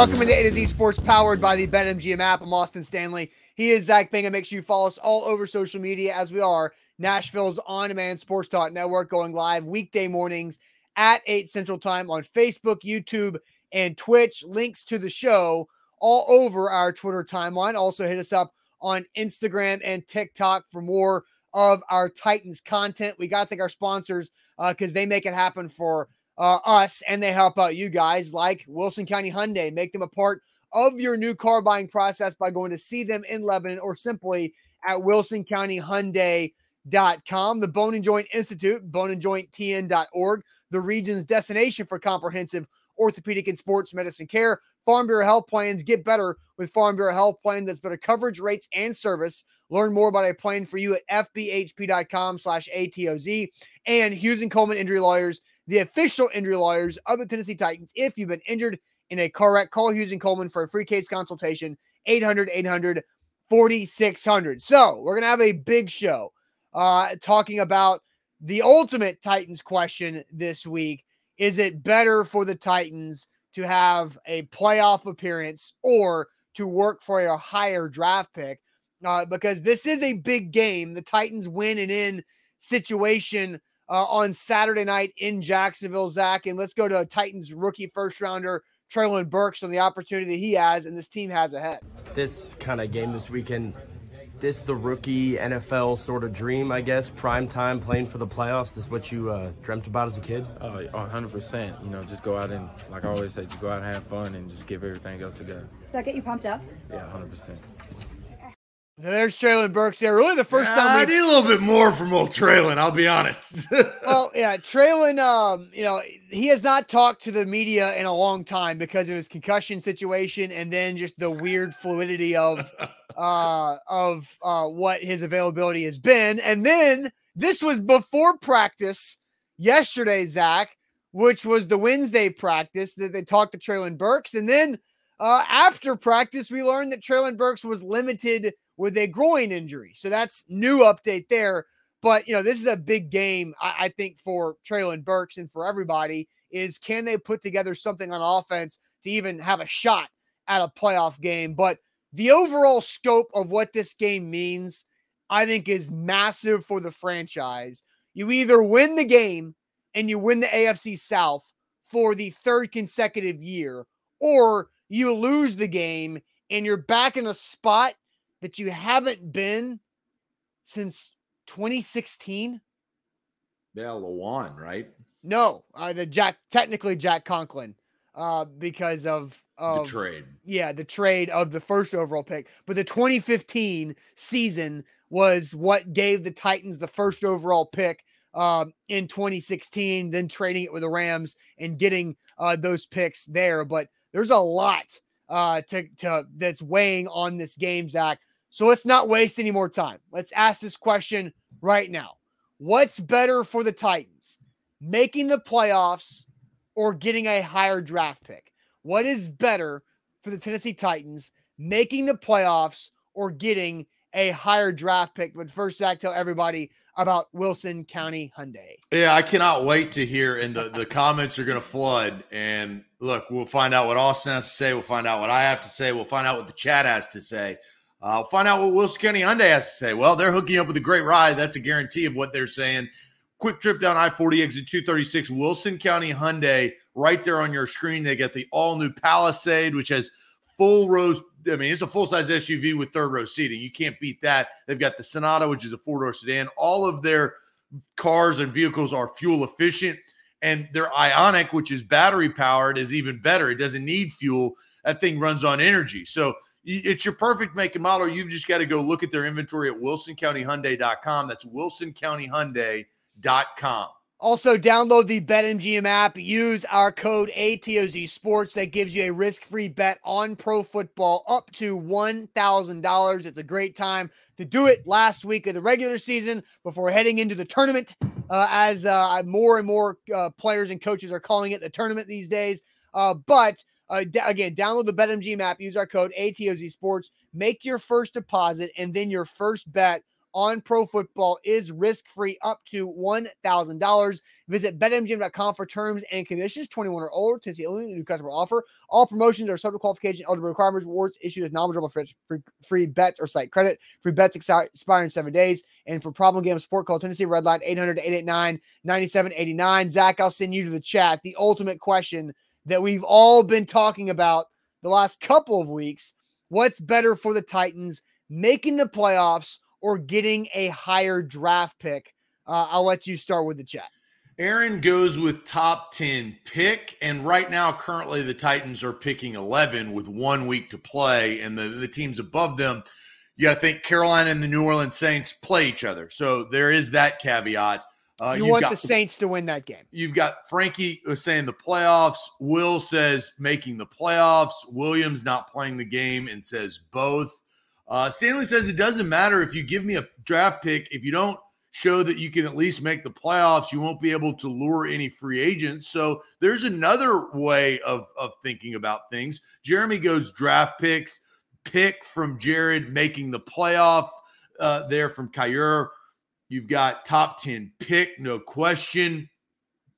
Welcome to the A to Z Sports powered by the BetMGM app. I'm Austin Stanley. He is Zach Bingham. Make sure you follow us all over social media as we are Nashville's on demand sports talk network going live weekday mornings at 8 Central Time on Facebook, YouTube, and Twitch. Links to the show all over our Twitter timeline. Also, hit us up on Instagram and TikTok for more of our Titans content. We got to thank our sponsors because uh, they make it happen for uh, us and they help out you guys like Wilson County Hyundai. Make them a part of your new car buying process by going to see them in Lebanon or simply at wilsoncountyhyundai.com. The Bone and Joint Institute, boneandjointtn.org, the region's destination for comprehensive orthopedic and sports medicine care. Farm Bureau Health Plans get better with Farm Bureau Health Plan that's better coverage rates and service. Learn more about a plan for you at fbhp.com slash ATOZ and Hughes and Coleman Injury Lawyers the official injury lawyers of the Tennessee Titans. If you've been injured in a car wreck, call Hughes and Coleman for a free case consultation, 800 800 4600. So we're going to have a big show uh, talking about the ultimate Titans question this week. Is it better for the Titans to have a playoff appearance or to work for a higher draft pick? Uh, because this is a big game. The Titans win and in situation uh, on Saturday night in Jacksonville, Zach. And let's go to Titans rookie first rounder, Treylon Burks, on the opportunity that he has and this team has ahead. This kind of game this weekend, this the rookie NFL sort of dream, I guess. Prime time playing for the playoffs. Is what you uh, dreamt about as a kid? Oh, 100%. You know, just go out and, like I always say, just go out and have fun and just give everything else a go. Does that get you pumped up? Yeah, 100%. So there's Treylon Burks there. Really, the first yeah, time we... I need a little bit more from old Treylon. I'll be honest. well, yeah, Treylon. Um, you know, he has not talked to the media in a long time because of his concussion situation, and then just the weird fluidity of, uh, of uh, what his availability has been. And then this was before practice yesterday, Zach, which was the Wednesday practice that they talked to Treylon Burks, and then. Uh, after practice, we learned that Treylon Burks was limited with a groin injury. So that's new update there. But you know, this is a big game, I, I think, for Treylon Burks and for everybody. Is can they put together something on offense to even have a shot at a playoff game? But the overall scope of what this game means, I think, is massive for the franchise. You either win the game and you win the AFC South for the third consecutive year, or you lose the game and you're back in a spot that you haven't been since 2016? Yeah, Lewan, right? No, uh, the Jack technically Jack Conklin, uh, because of, of the trade. Yeah, the trade of the first overall pick. But the 2015 season was what gave the Titans the first overall pick um, in 2016, then trading it with the Rams and getting uh, those picks there. But there's a lot uh, to, to that's weighing on this game, Zach. So let's not waste any more time. Let's ask this question right now. What's better for the Titans, making the playoffs or getting a higher draft pick? What is better for the Tennessee Titans, making the playoffs or getting a higher draft pick? But first, Zach, tell everybody about Wilson County Hyundai. Yeah, I cannot wait to hear, and the, the comments are going to flood. And look, we'll find out what Austin has to say. We'll find out what I have to say. We'll find out what the chat has to say. Uh, find out what Wilson County Hyundai has to say. Well, they're hooking up with a great ride. That's a guarantee of what they're saying. Quick trip down I 40 exit 236, Wilson County Hyundai, right there on your screen. They got the all new Palisade, which has full rows. I mean, it's a full size SUV with third row seating. You can't beat that. They've got the Sonata, which is a four door sedan. All of their cars and vehicles are fuel efficient, and their Ioniq, which is battery powered, is even better. It doesn't need fuel. That thing runs on energy. So it's your perfect make and model. You've just got to go look at their inventory at wilsoncountyhyundai.com. That's wilsoncountyhyundai.com. Also, download the BetMGM app. Use our code ATOZ Sports. That gives you a risk free bet on pro football up to $1,000. It's a great time to do it last week of the regular season before heading into the tournament, uh, as uh, more and more uh, players and coaches are calling it the tournament these days. Uh, but uh, d- again, download the BetMGM app, use our code ATOZ Sports, make your first deposit, and then your first bet on pro football is risk free up to $1,000. Visit betmgm.com for terms and conditions. 21 or older, Tennessee only, new customer offer. All promotions are subject to qualification, eligible requirements, rewards issued as knowledgeable free, free bets or site credit. Free bets expire in seven days. And for problem game support, call Tennessee Red Line 800 889 9789. Zach, I'll send you to the chat. The ultimate question that we've all been talking about the last couple of weeks. What's better for the Titans, making the playoffs or getting a higher draft pick? Uh, I'll let you start with the chat. Aaron goes with top 10 pick. And right now, currently, the Titans are picking 11 with one week to play. And the, the teams above them, got to think Carolina and the New Orleans Saints play each other. So there is that caveat. Uh, you want the Saints to win that game. You've got Frankie saying the playoffs. Will says making the playoffs. Williams not playing the game and says both. Uh, Stanley says it doesn't matter if you give me a draft pick. If you don't show that you can at least make the playoffs, you won't be able to lure any free agents. So there's another way of, of thinking about things. Jeremy goes draft picks, pick from Jared making the playoff uh, there from Kyer. You've got top 10 pick, no question.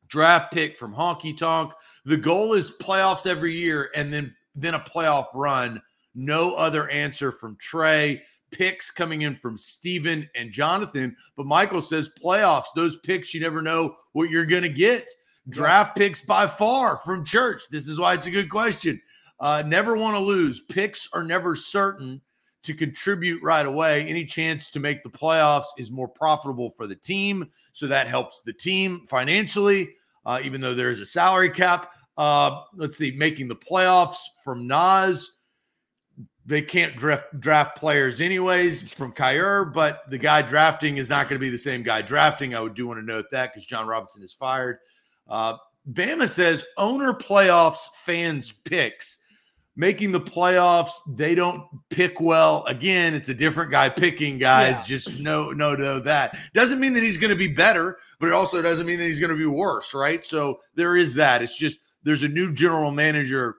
Draft pick from Honky Tonk. The goal is playoffs every year and then then a playoff run. No other answer from Trey. Picks coming in from Steven and Jonathan. But Michael says playoffs, those picks, you never know what you're going to get. Draft picks by far from Church. This is why it's a good question. Uh, never want to lose. Picks are never certain to contribute right away. Any chance to make the playoffs is more profitable for the team. So that helps the team financially, uh, even though there's a salary cap. Uh, let's see, making the playoffs from Nas. They can't draft, draft players anyways from Kyer, but the guy drafting is not going to be the same guy drafting. I would do want to note that because Jon Robinson is fired. Uh, Bama says owner playoffs fans picks making the playoffs. They don't pick well. Again, it's a different guy picking guys. Yeah. Just no, no, no. That doesn't mean that he's going to be better, but it also doesn't mean that he's going to be worse, right? So there is that. It's just there's a new general manager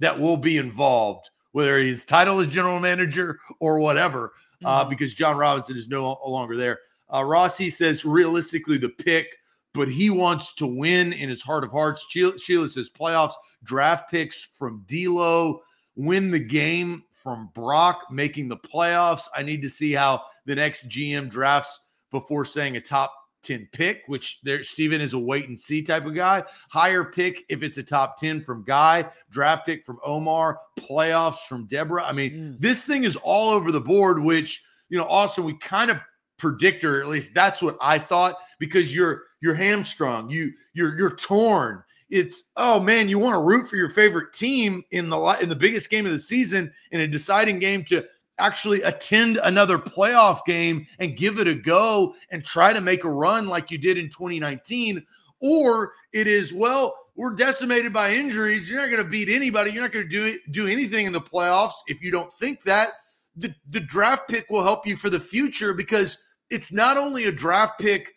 that will be involved, whether his title is general manager or whatever, uh, mm-hmm. uh, because Jon Robinson is no longer there. Uh, Rossi says realistically the pick. But he wants to win in his heart of hearts. Sheila, Sheila says playoffs draft picks from D'Lo, win the game from Brock, making the playoffs. I need to see how the next GM drafts before saying a top 10 pick, which there Steven is a wait and see type of guy. Higher pick if it's a top 10 from Guy, draft pick from Omar, playoffs from Deborah. I mean, mm. this thing is all over the board, which, you know, Austin, we kind of predict, or at least that's what I thought, because you're you're hamstrung, you you're you're torn. It's oh man, you want to root for your favorite team in the in the biggest game of the season in a deciding game to actually attend another playoff game and give it a go and try to make a run like you did in 2019 or it is well we're decimated by injuries. You're not going to beat anybody. You're not going to do do anything in the playoffs if you don't think that the, the draft pick will help you for the future because it's not only a draft pick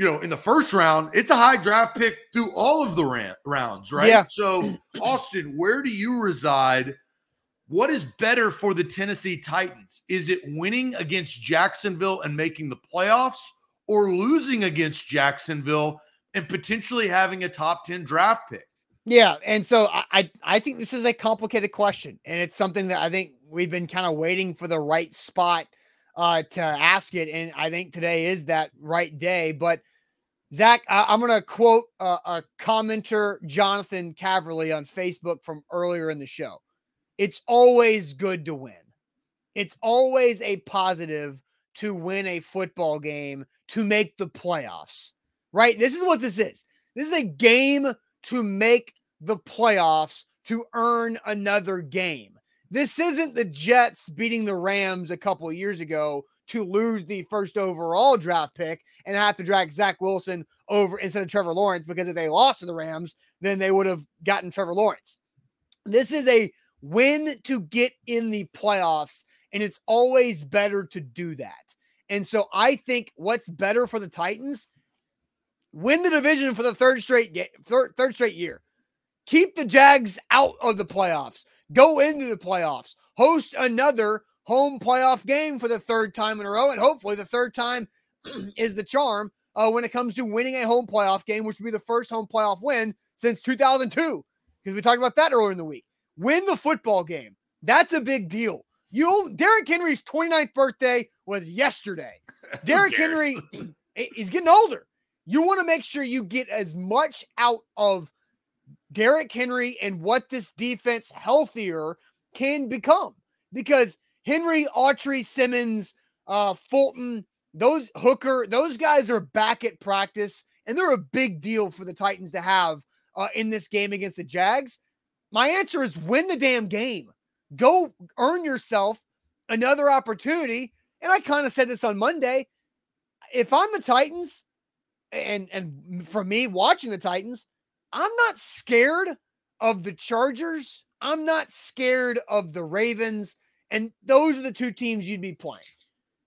you know, in the first round, it's a high draft pick through all of the ran- rounds, right? Yeah. So, Austin, where do you reside? What is better for the Tennessee Titans? Is it winning against Jacksonville and making the playoffs or losing against Jacksonville and potentially having a top 10 draft pick? Yeah, and so I I think this is a complicated question, and it's something that I think we've been kind of waiting for the right spot uh, to ask it, and I think today is that right day. But Zach, I, am going to quote a, a commenter, Jonathan Caverly, on Facebook from earlier in the show. It's always good to win. It's always a positive to win a football game to make the playoffs, right? This is what this is. This is a game to make the playoffs to earn another game. This isn't the Jets beating the Rams a couple years ago to lose the first overall draft pick and have to drag Zach Wilson over instead of Trevor Lawrence because if they lost to the Rams, then they would have gotten Trevor Lawrence. This is a win to get in the playoffs, and it's always better to do that. And so I think what's better for the Titans win the division for the third straight third, third straight year. Keep the Jags out of the playoffs. Go into the playoffs. Host another home playoff game for the third time in a row. And hopefully the third time is the charm uh, when it comes to winning a home playoff game, which would be the first home playoff win since 2002. Because we talked about that earlier in the week. Win the football game. That's a big deal. You Derrick Henry's 29th birthday was yesterday. Derrick Henry he's getting older. You want to make sure you get as much out of Derrick Henry and what this defense healthier can become. Because Henry, Autry, Simmons, uh, Fulton, those Hooker, those guys are back at practice, and they're a big deal for the Titans to have uh, in this game against the Jags. My answer is win the damn game. Go earn yourself another opportunity. And I kind of said this on Monday. If I'm the Titans, and and for me watching the Titans, I'm not scared of the Chargers. I'm not scared of the Ravens. And those are the two teams you'd be playing.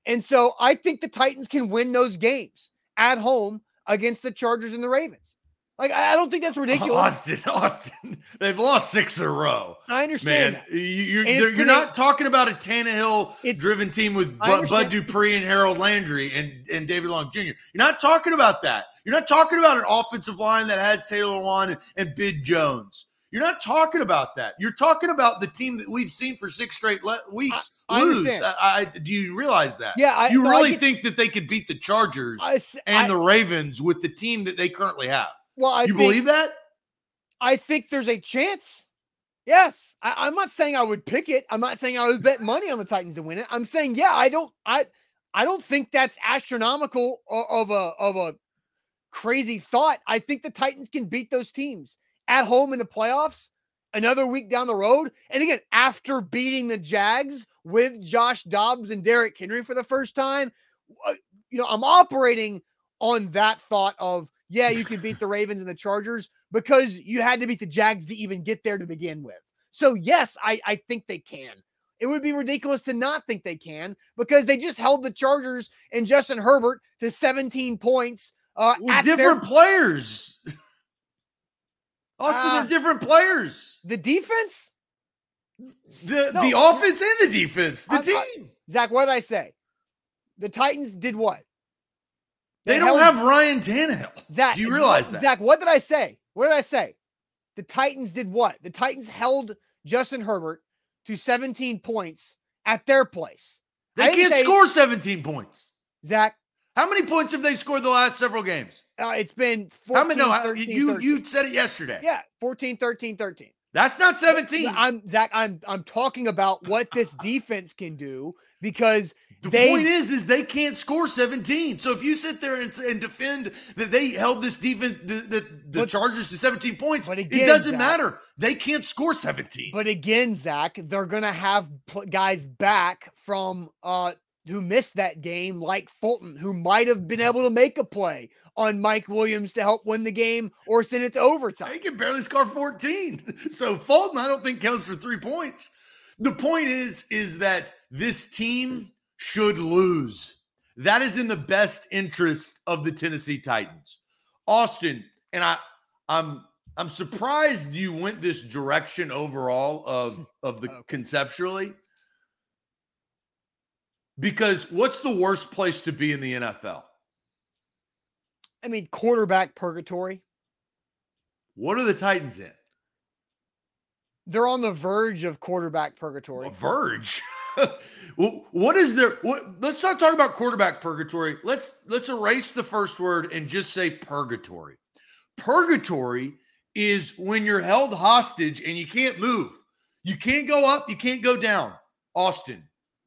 And so I think the Titans can win those games at home against the Chargers and the Ravens. Like I don't think that's ridiculous. Austin, Austin, they've lost six in a row. I understand. Man, you, are you're not talking about a Tannehill driven team with Bud, Bud Dupree and Harold Landry and, and David Long Jr. You're not talking about that. You're not talking about an offensive line that has Taylor Lewan and, and Ben Jones. You're not talking about that. You're talking about the team that we've seen for six straight le- weeks I, lose. I, I, do you realize that? Yeah. I, you really think that they could beat the Chargers and the Ravens with the team that they currently have? Well, I you think, believe that? I think there's a chance. Yes, I, am not saying I would pick it. I'm not saying I would bet money on the Titans to win it. I'm saying, yeah, I don't, I, I don't think that's astronomical of a of a crazy thought. I think the Titans can beat those teams at home in the playoffs another week down the road. And again, after beating the Jags with Josh Dobbs and Derrick Henry for the first time, uh, you know, I'm operating on that thought of, yeah, you can beat the Ravens and the Chargers because you had to beat the Jags to even get there to begin with. So, yes, I, I think they can. It would be ridiculous to not think they can because they just held the Chargers and Justin Herbert to 17 points. Uh, with different their- players. Austin, uh, they're different players. The defense, the no, the offense and the defense, the team. Zach, what did I say? The Titans did what? They, they don't have Ryan Tannehill. Zach, do you realize that? Zach, what did I say? What did I say? The Titans did what? The Titans held Justin Herbert to 17 points at their place. They can't say, score 17 points. Zach, how many points have they scored the last several games? Uh, it's been 14, How many? No, 13, you 13. you said it yesterday. Yeah, 14, 13, 13. That's not 17. I'm Zach. I'm I'm talking about what this defense can do because the they, point is, is they can't score 17. So if you sit there and, and defend that they held this defense, the, the, the but, Chargers to 17 points, again, it doesn't Zach, matter. They can't score 17. But again, Zach, they're gonna have guys back from uh who missed that game, like Fulton, who might have been able to make a play on Mike Williams to help win the game or send it to overtime. He can barely score 14. So Fulton, I don't think counts for three points. The point is, is that this team should lose. That is in the best interest of the Tennessee Titans. Austin, and I I'm I'm surprised you went this direction overall of of the okay. conceptually because what's the worst place to be in the NFL? I mean, quarterback purgatory. What are the Titans in? They're on the verge of quarterback purgatory. A verge. what is there? What, let's not talk about quarterback purgatory. Let's let's erase the first word and just say purgatory. Purgatory is when you're held hostage and you can't move. You can't go up. You can't go down. Austin,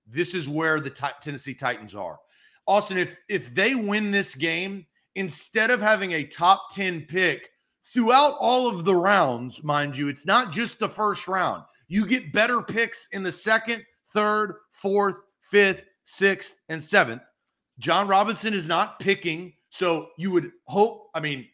this is where the t- Tennessee Titans are. Austin, if if they win this game, instead of having a top 10 pick throughout all of the rounds, mind you, it's not just the first round. You get better picks in the second, third, fourth, fifth, sixth, and seventh. Jon Robinson is not picking. So you would hope, I mean,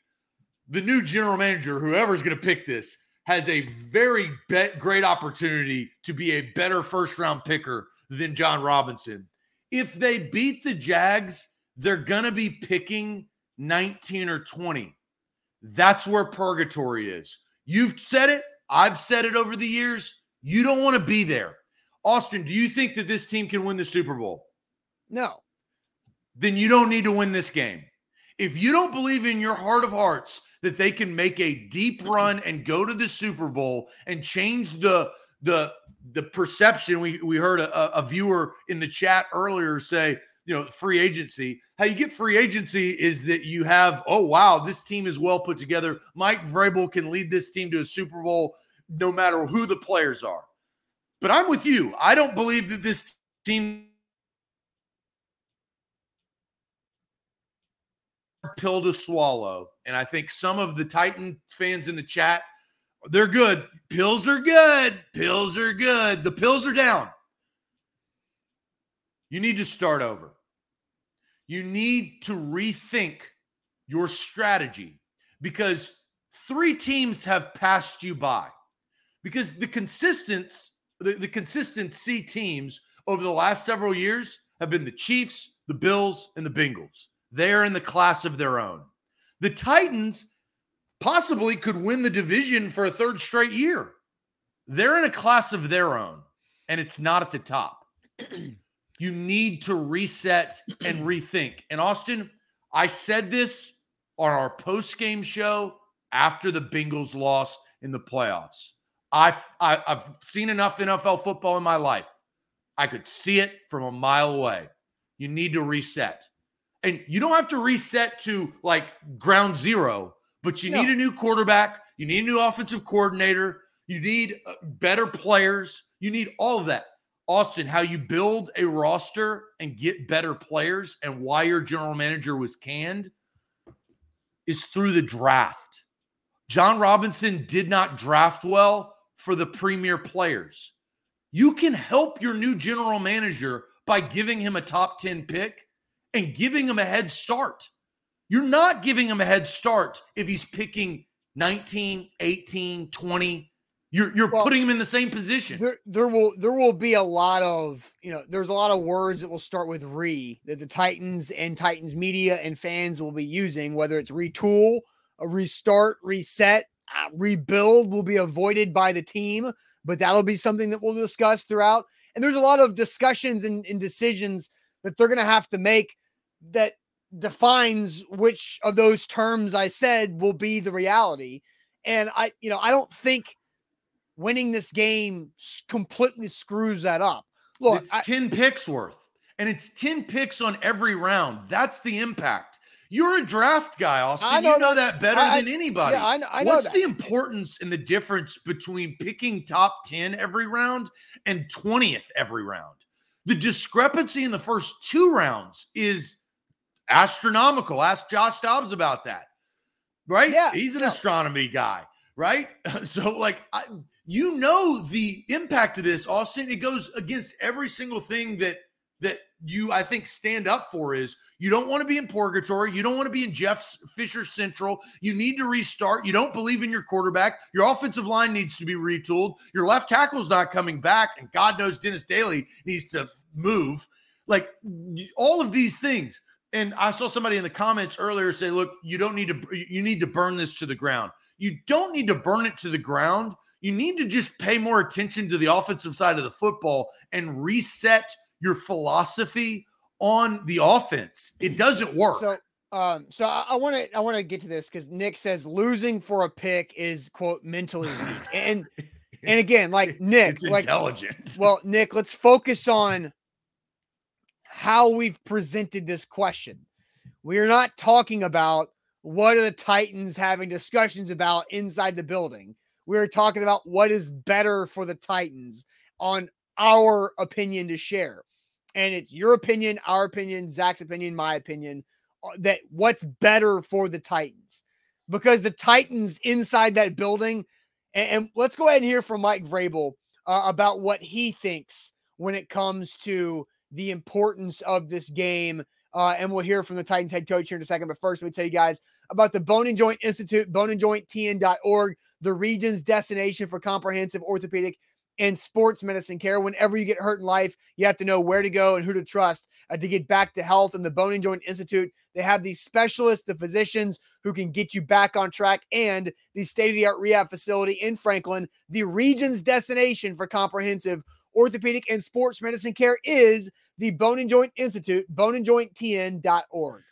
the new general manager, whoever's going to pick this, has a very great opportunity to be a better first round picker than Jon Robinson. If they beat the Jags, they're going to be picking 19 or 20. That's where purgatory is. You've said it. I've said it over the years. You don't want to be there. Austin, do you think that this team can win the Super Bowl? No. Then you don't need to win this game. If you don't believe in your heart of hearts that they can make a deep run and go to the Super Bowl and change the the the perception, we we heard a, a viewer in the chat earlier say, you know, free agency. How you get free agency is that you have, oh wow, this team is well put together. Mike Vrabel can lead this team to a Super Bowl no matter who the players are. But I'm with you. I don't believe that this team pill to swallow. And I think some of the Titan fans in the chat, they're good. Pills are good. Pills are good. The pills are down. You need to start over. You need to rethink your strategy because three teams have passed you by. Because the consistence the, the consistency teams over the last several years have been the Chiefs, the Bills, and the Bengals. They're in the class of their own. The Titans possibly could win the division for a third straight year. They're in a class of their own, and it's not at the top. you need to reset and rethink. And Austin, I said this on our post game show after the Bengals lost in the playoffs. I've, I, have i have seen enough NFL football in my life. I could see it from a mile away. You need to reset. And you don't have to reset to like ground zero, but you no. need a new quarterback. You need a new offensive coordinator. You need uh, better players. You need all of that. Austin, how you build a roster and get better players and why your general manager was canned is through the draft. Jon Robinson did not draft well for the premier players. You can help your new general manager by giving him a top 10 pick and giving him a head start. You're not giving him a head start if he's picking 19, 18, 20. You're you're well, putting him in the same position. There, there will there will be a lot of you know there's a lot of words that will start with re that the Titans and Titans media and fans will be using whether it's retool, a restart, reset, Uh, rebuild will be avoided by the team, but that'll be something that we'll discuss throughout. And there's a lot of discussions and, and decisions that they're going to have to make that defines which of those terms I said will be the reality. And I, you know, I don't think winning this game completely screws that up. Look, it's I, 10 picks worth, and it's 10 picks on every round. That's the impact. You're a draft guy, Austin. I know, you know that better I, than anybody. Yeah, I, I What's that. the importance and the difference between picking top 10 every round and 20th every round? The discrepancy in the first two rounds is astronomical. Ask Josh Dobbs about that. Right? Yeah. He's an yeah. astronomy guy, right? So, like, I, you know the impact of this, Austin. It goes against every single thing that that you I think stand up for is you don't want to be in purgatory. You don't want to be in Jeff Fisher Central. You need to restart. You don't believe in your quarterback. Your offensive line needs to be retooled. Your left tackle's not coming back, and God knows Dennis Daley needs to move. Like all of these things. And I saw somebody in the comments earlier say, "Look, you don't need to. You need to burn this to the ground. You don't need to burn it to the ground. You need to just pay more attention to the offensive side of the football and reset." Your philosophy on the offense. It doesn't work. So, um, so I want to I want to get to this because Nick says losing for a pick is quote mentally weak, and and again, like Nick, it's like, intelligent. Well, Nick, let's focus on how we've presented this question. We are not talking about what are the Titans having discussions about inside the building. We're talking about what is better for the Titans on our opinion to share and it's your opinion, our opinion, Zach's opinion, my opinion, uh, that what's better for the Titans because the Titans inside that building, and, and let's go ahead and hear from Mike Vrabel uh, about what he thinks when it comes to the importance of this game. Uh, and we'll hear from the Titans head coach here in a second. But first, let me tell you guys about the Bone and Joint Institute, boneandjointtn.org, the region's destination for comprehensive orthopedic and sports medicine care. Whenever you get hurt in life, you have to know where to go and who to trust uh, to get back to health. And the Bone and Joint Institute, they have these specialists, the physicians who can get you back on track, and the state of the art rehab facility in Franklin, the region's destination for comprehensive orthopedic, and sports medicine care is the Bone and Joint Institute, boneandjointtn.org.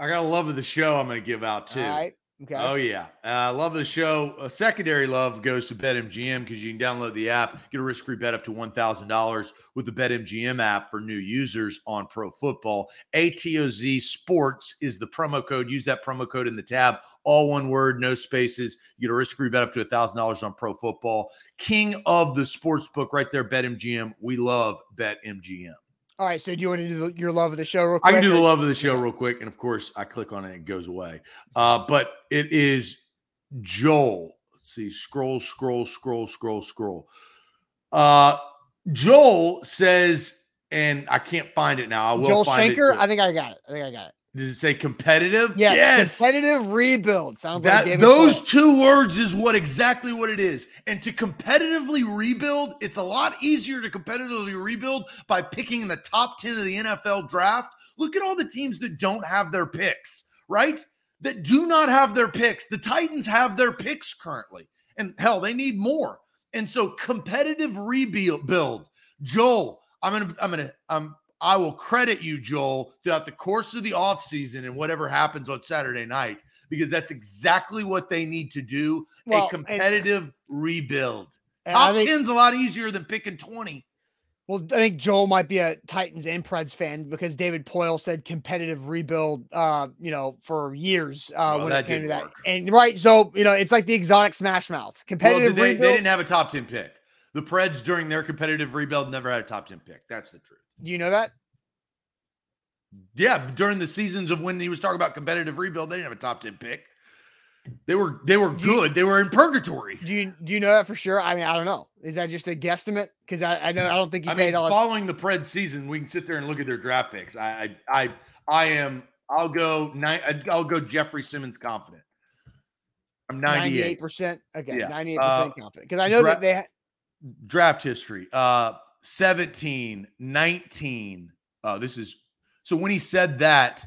I got a love of the show I'm going to give out too. All right. Okay. Oh yeah, uh, love the show. A secondary love goes to BetMGM because you can download the app, get a risk-free bet up to one thousand dollars with the BetMGM app for new users on Pro Football. ATOZ Sports is the promo code. Use that promo code in the tab, all one word, no spaces. You get a risk-free bet up to thousand dollars on Pro Football. King of the sports book, right there. BetMGM. We love BetMGM. All right. So do you want to do the, your love of the show real quick? I can do the love of the show real quick, and of course, I click on it, and it goes away. Uh, but it is Joel. Let's see, scroll, scroll, scroll, scroll, scroll. Uh, Joel says, and I can't find it now. I will Joel Shanker? I think I got it. I think I got it. Does it say competitive? Yes. Competitive rebuild. Sounds like That David those two words is what exactly what it is. And to competitively rebuild, it's a lot easier to competitively rebuild by picking in the top 10 of the NFL draft. Look at all the teams that don't have their picks, right? That do not have their picks. The Titans have their picks currently. And hell, they need more. And so competitive rebuild build. Joel, I'm gonna, I'm gonna, um, I will credit you, Joel, throughout the course of the offseason and whatever happens on Saturday night, because that's exactly what they need to do. Well, a and- competitive rebuild. And Top think- 10's a lot easier than picking 20. Well, I think Joel might be a Titans and Preds fan because David Poile said competitive rebuild, uh, you know, for years uh, Well, when it came to that. work. And right, so you know, it's like the exotic smash mouth. Competitive they, they rebuild. didn't have a top 10 pick. The Preds during their competitive rebuild never had a top 10 pick. That's the truth. Do you know that? Yeah, during the seasons of when he was talking about competitive rebuild, they didn't have a top 10 pick. They were they were Do you- good. They were in purgatory. Do you do you know that for sure? I mean, I don't know. Is that just a guesstimate? Because I, I know I don't think you I paid mean, all. following the Pred season, we can sit there and look at their draft picks. I, I, I, I am. I'll go. Nine, I'll go. Jeffrey Simmons confident. I'm 98 percent. Okay, Yeah. ninety-eight Uh, percent confident. Because I know dra- that they. Ha- Draft history. Uh, 17, 19. Uh, this is so when he said that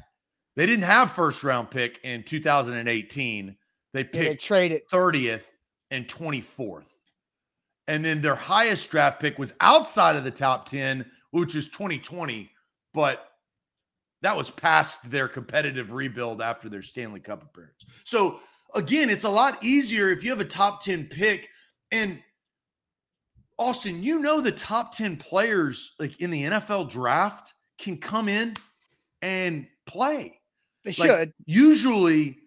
they didn't have first round pick in 2018. They yeah, they picked traded. 30th and 24th. And then their highest draft pick was outside of the top 10, which is 2020, but that was past their competitive rebuild after their Stanley Cup appearance. So again, it's a lot easier if you have a top 10 pick and Austin, you know the top 10 players like in the NFL draft can come in and play They like, should. usually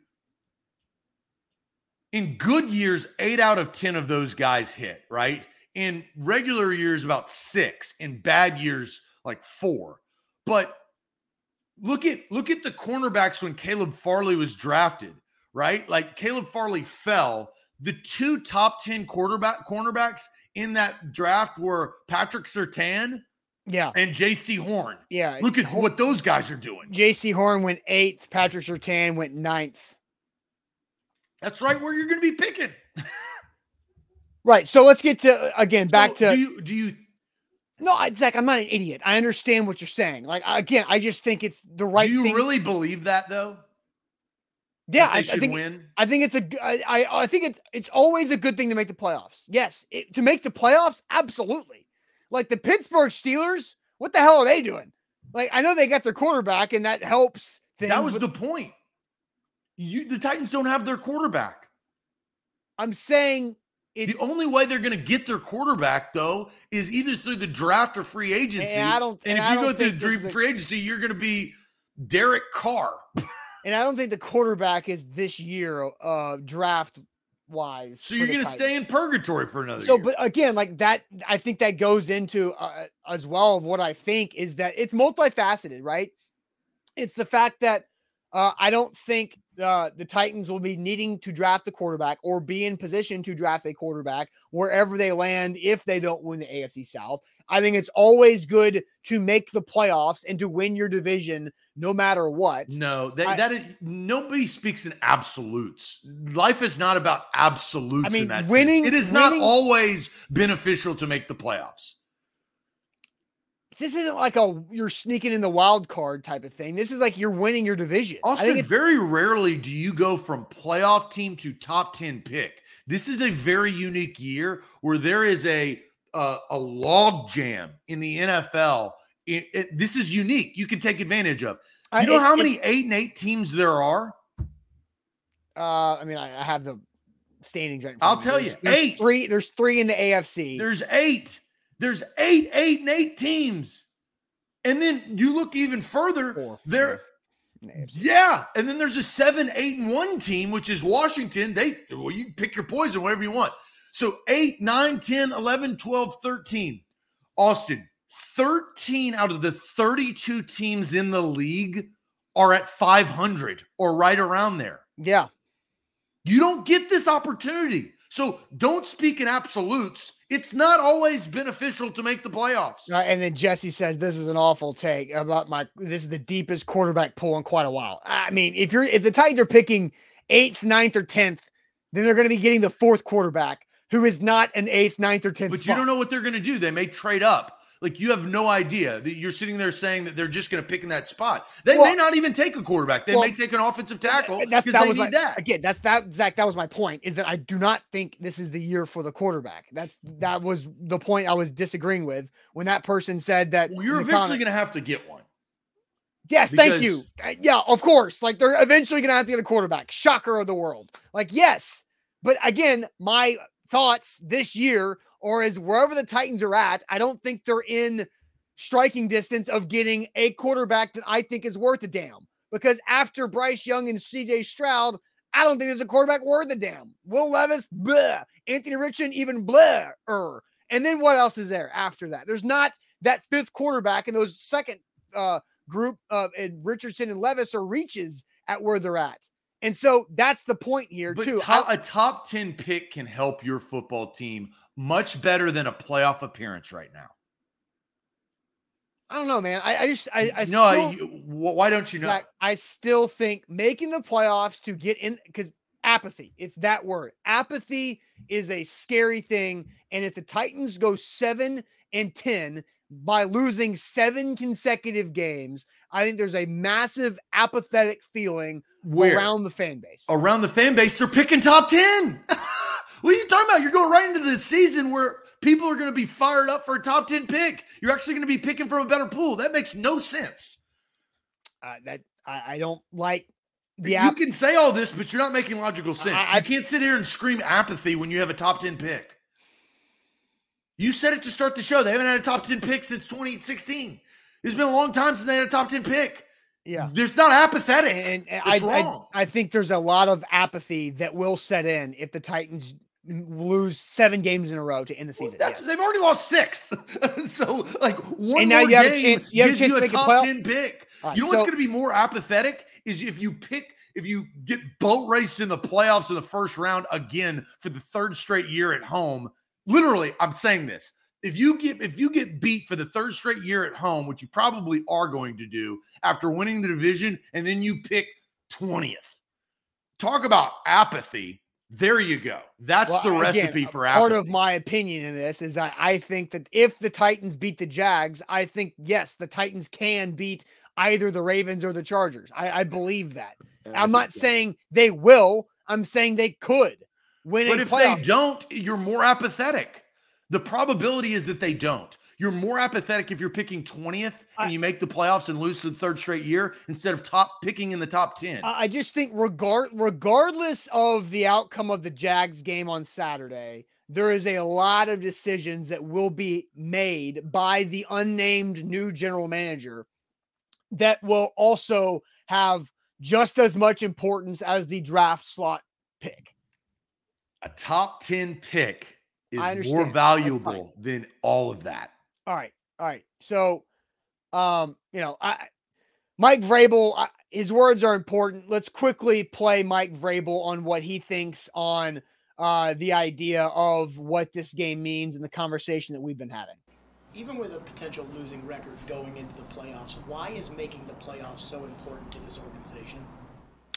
in good years, eight out of 10 of those guys hit, right? In regular years, about six. In bad years, like four. But look at look at the cornerbacks when Caleb Farley was drafted, right? Like Caleb Farley fell. The two top 10 quarterback cornerbacks in that draft were Patrick Surtain Yeah, and Jaycee Horn. yeah. Look at Hor- what those guys are doing. Jaycee Horn went eighth. Patrick Surtain went ninth. That's right where you're going to be picking. Right. So let's get to again back So to do you do you no, I- Zach. I'm not an idiot. I understand what you're saying. Like again, I just think it's the right do you thing. really believe that though? Yeah, I, I think win. I think it's a I, I think it's it's always a good thing to make the playoffs. Yes, it, to make the playoffs, absolutely. Like the Pittsburgh Steelers, what the hell are they doing? Like I know they got their quarterback, and that helps. Things, That was but the point. You the Titans don't have their quarterback. I'm saying it's. the only way they're going to get their quarterback though is either through the draft or free agency. I don't- and and if I you go through think free, this is a- free agency, you're going to be Derek Carr. and I don't think the quarterback is this year, uh, draft wise. So you're going to stay in purgatory for another So, year. but again, like that, I think that goes into uh, as well of what I think is that it's multifaceted, right? It's the fact that uh, I don't think uh, the Titans will be needing to draft a quarterback or be in position to draft a quarterback wherever they land if they don't win the AFC South. I think it's always good to make the playoffs and to win your division no matter what. No, that, I- that is nobody speaks in absolutes. Life is not about absolutes. I mean, in that winning- sense. it is not always beneficial to make the playoffs. This isn't like a you're sneaking in the wild card type of thing. This is like you're winning your division. I Austin, think very rarely do you go from playoff team to top 10 pick. This is a very unique year where there is a a, a log jam in the NFL. It, it, this is unique. You can take advantage of. You I- know it- how many eight and eight teams there are? Uh, I mean, I, I have the standings right. in front I'll tell There's- you, there's eight. Three. There's three in the AFC. There's eight. There's eight, eight, and eight teams. And then you look even further. Four. There, yeah. And then there's a seven, eight, and one team, which is Washington. They well, you pick your poison, whatever you want. So 8, 9, 10, 11, 12, 13. Austin, 13 out of the 32 teams in the league are at 500 or right around there. Yeah. You don't get this opportunity. So don't speak in absolutes. It's not always beneficial to make the playoffs. Uh, and then Jesse says this is an awful take about my. This is the deepest quarterback pool in quite a while. I mean, if you're if the Titans are picking eighth, ninth, or tenth, then they're going to be getting the fourth quarterback who is not an eighth, ninth, or tenth. But you don't know what they're going to do. They may trade up. Like you have no idea that you're sitting there saying that they're just going to pick in that spot. They Well- may not even take a quarterback. They well, may take an offensive tackle because that they need my, that. again. That's that Zach. That was my point. Is that I do not think this is the year for the quarterback. That's that was the point I was disagreeing with when that person said that. Well, you're eventually going to have to get one. Yes, thank you. Yeah, of course. Like they're eventually going to have to get a quarterback. Shocker of the world. Like yes, but again, my thoughts this year, or is wherever the Titans are at, I don't think they're in striking distance of getting a quarterback that I think is worth a damn. Because after Bryce Young and CJ Stroud, I don't think there's a quarterback worth a damn. Will Levis. Anthony Richardson, even blah. And then what else is there after that? There's not that fifth quarterback and those second uh, group of and Richardson and Levis are reaches at where they're at. And so that's the point here, But too. top, a top 10 pick can help your football team much better than a playoff appearance right now. I, I don't know, man. I, I just I, I no, still, you, why don't you know? I still think making the playoffs to get in because apathy, it's that word. Apathy is a scary thing. And if the Titans go seven and 10 by losing seven consecutive games, I think there's a massive apathetic feeling Where? around the fan base. around the fan base, they're picking top 10. what are you talking about? You're going right into the season where people are going to be fired up for a top 10 pick. You're actually going to be picking from a better pool. That makes no sense. Uh, that I, I don't like the you can say all this, but you're not making logical sense. I- you can't sit here and scream apathy when you have a top 10 pick. You said it to start the show. They haven't had a top 10 pick since 2016. It's been a long time since they had a top 10 pick. Yeah. There's not apathetic. And, and I, It's I, wrong. I think there's a lot of apathy that will set in if the Titans lose seven games in a row to end the Well, season. that's, Yes. They've already lost six. so, like, one And now more you have a game chance- you have a gives chance you to a a top playoff- 10 pick. Right, you know what's going to be more apathetic is if you pick, if you get boat raced in the playoffs in the first round again for the third straight year at home. Literally, I'm saying this. If you get if you get beat for the third straight year at home, which you probably are going to do after winning the division, and then you pick 20th. Talk about apathy. There you go. That's Well, the recipe uh, for apathy. Part of my opinion in this is that I think that if the Titans beat the Jags, I think yes, the Titans can beat either the Ravens or the Chargers. I, I believe that. I'm not saying they will. I'm saying they could win. But a if playoff they don't, you're more apathetic. The probability is that they don't. You're more apathetic if you're picking 20th I- and you make the playoffs and lose the third straight year instead of top picking in the top 10. I I just think regard regardless of the outcome of the Jags game on Saturday, there is a lot of decisions that will be made by the unnamed new general manager that will also have just as much importance as the draft slot pick. a top 10 pick is more valuable than all of that. All right. All right. So, um, you know, I Mike Vrabel, I, his words are important. Let's quickly play Mike Vrabel on what he thinks on uh the idea of what this game means and the conversation that we've been having. Even with a potential losing record going into the playoffs, why is making the playoffs so important to this organization?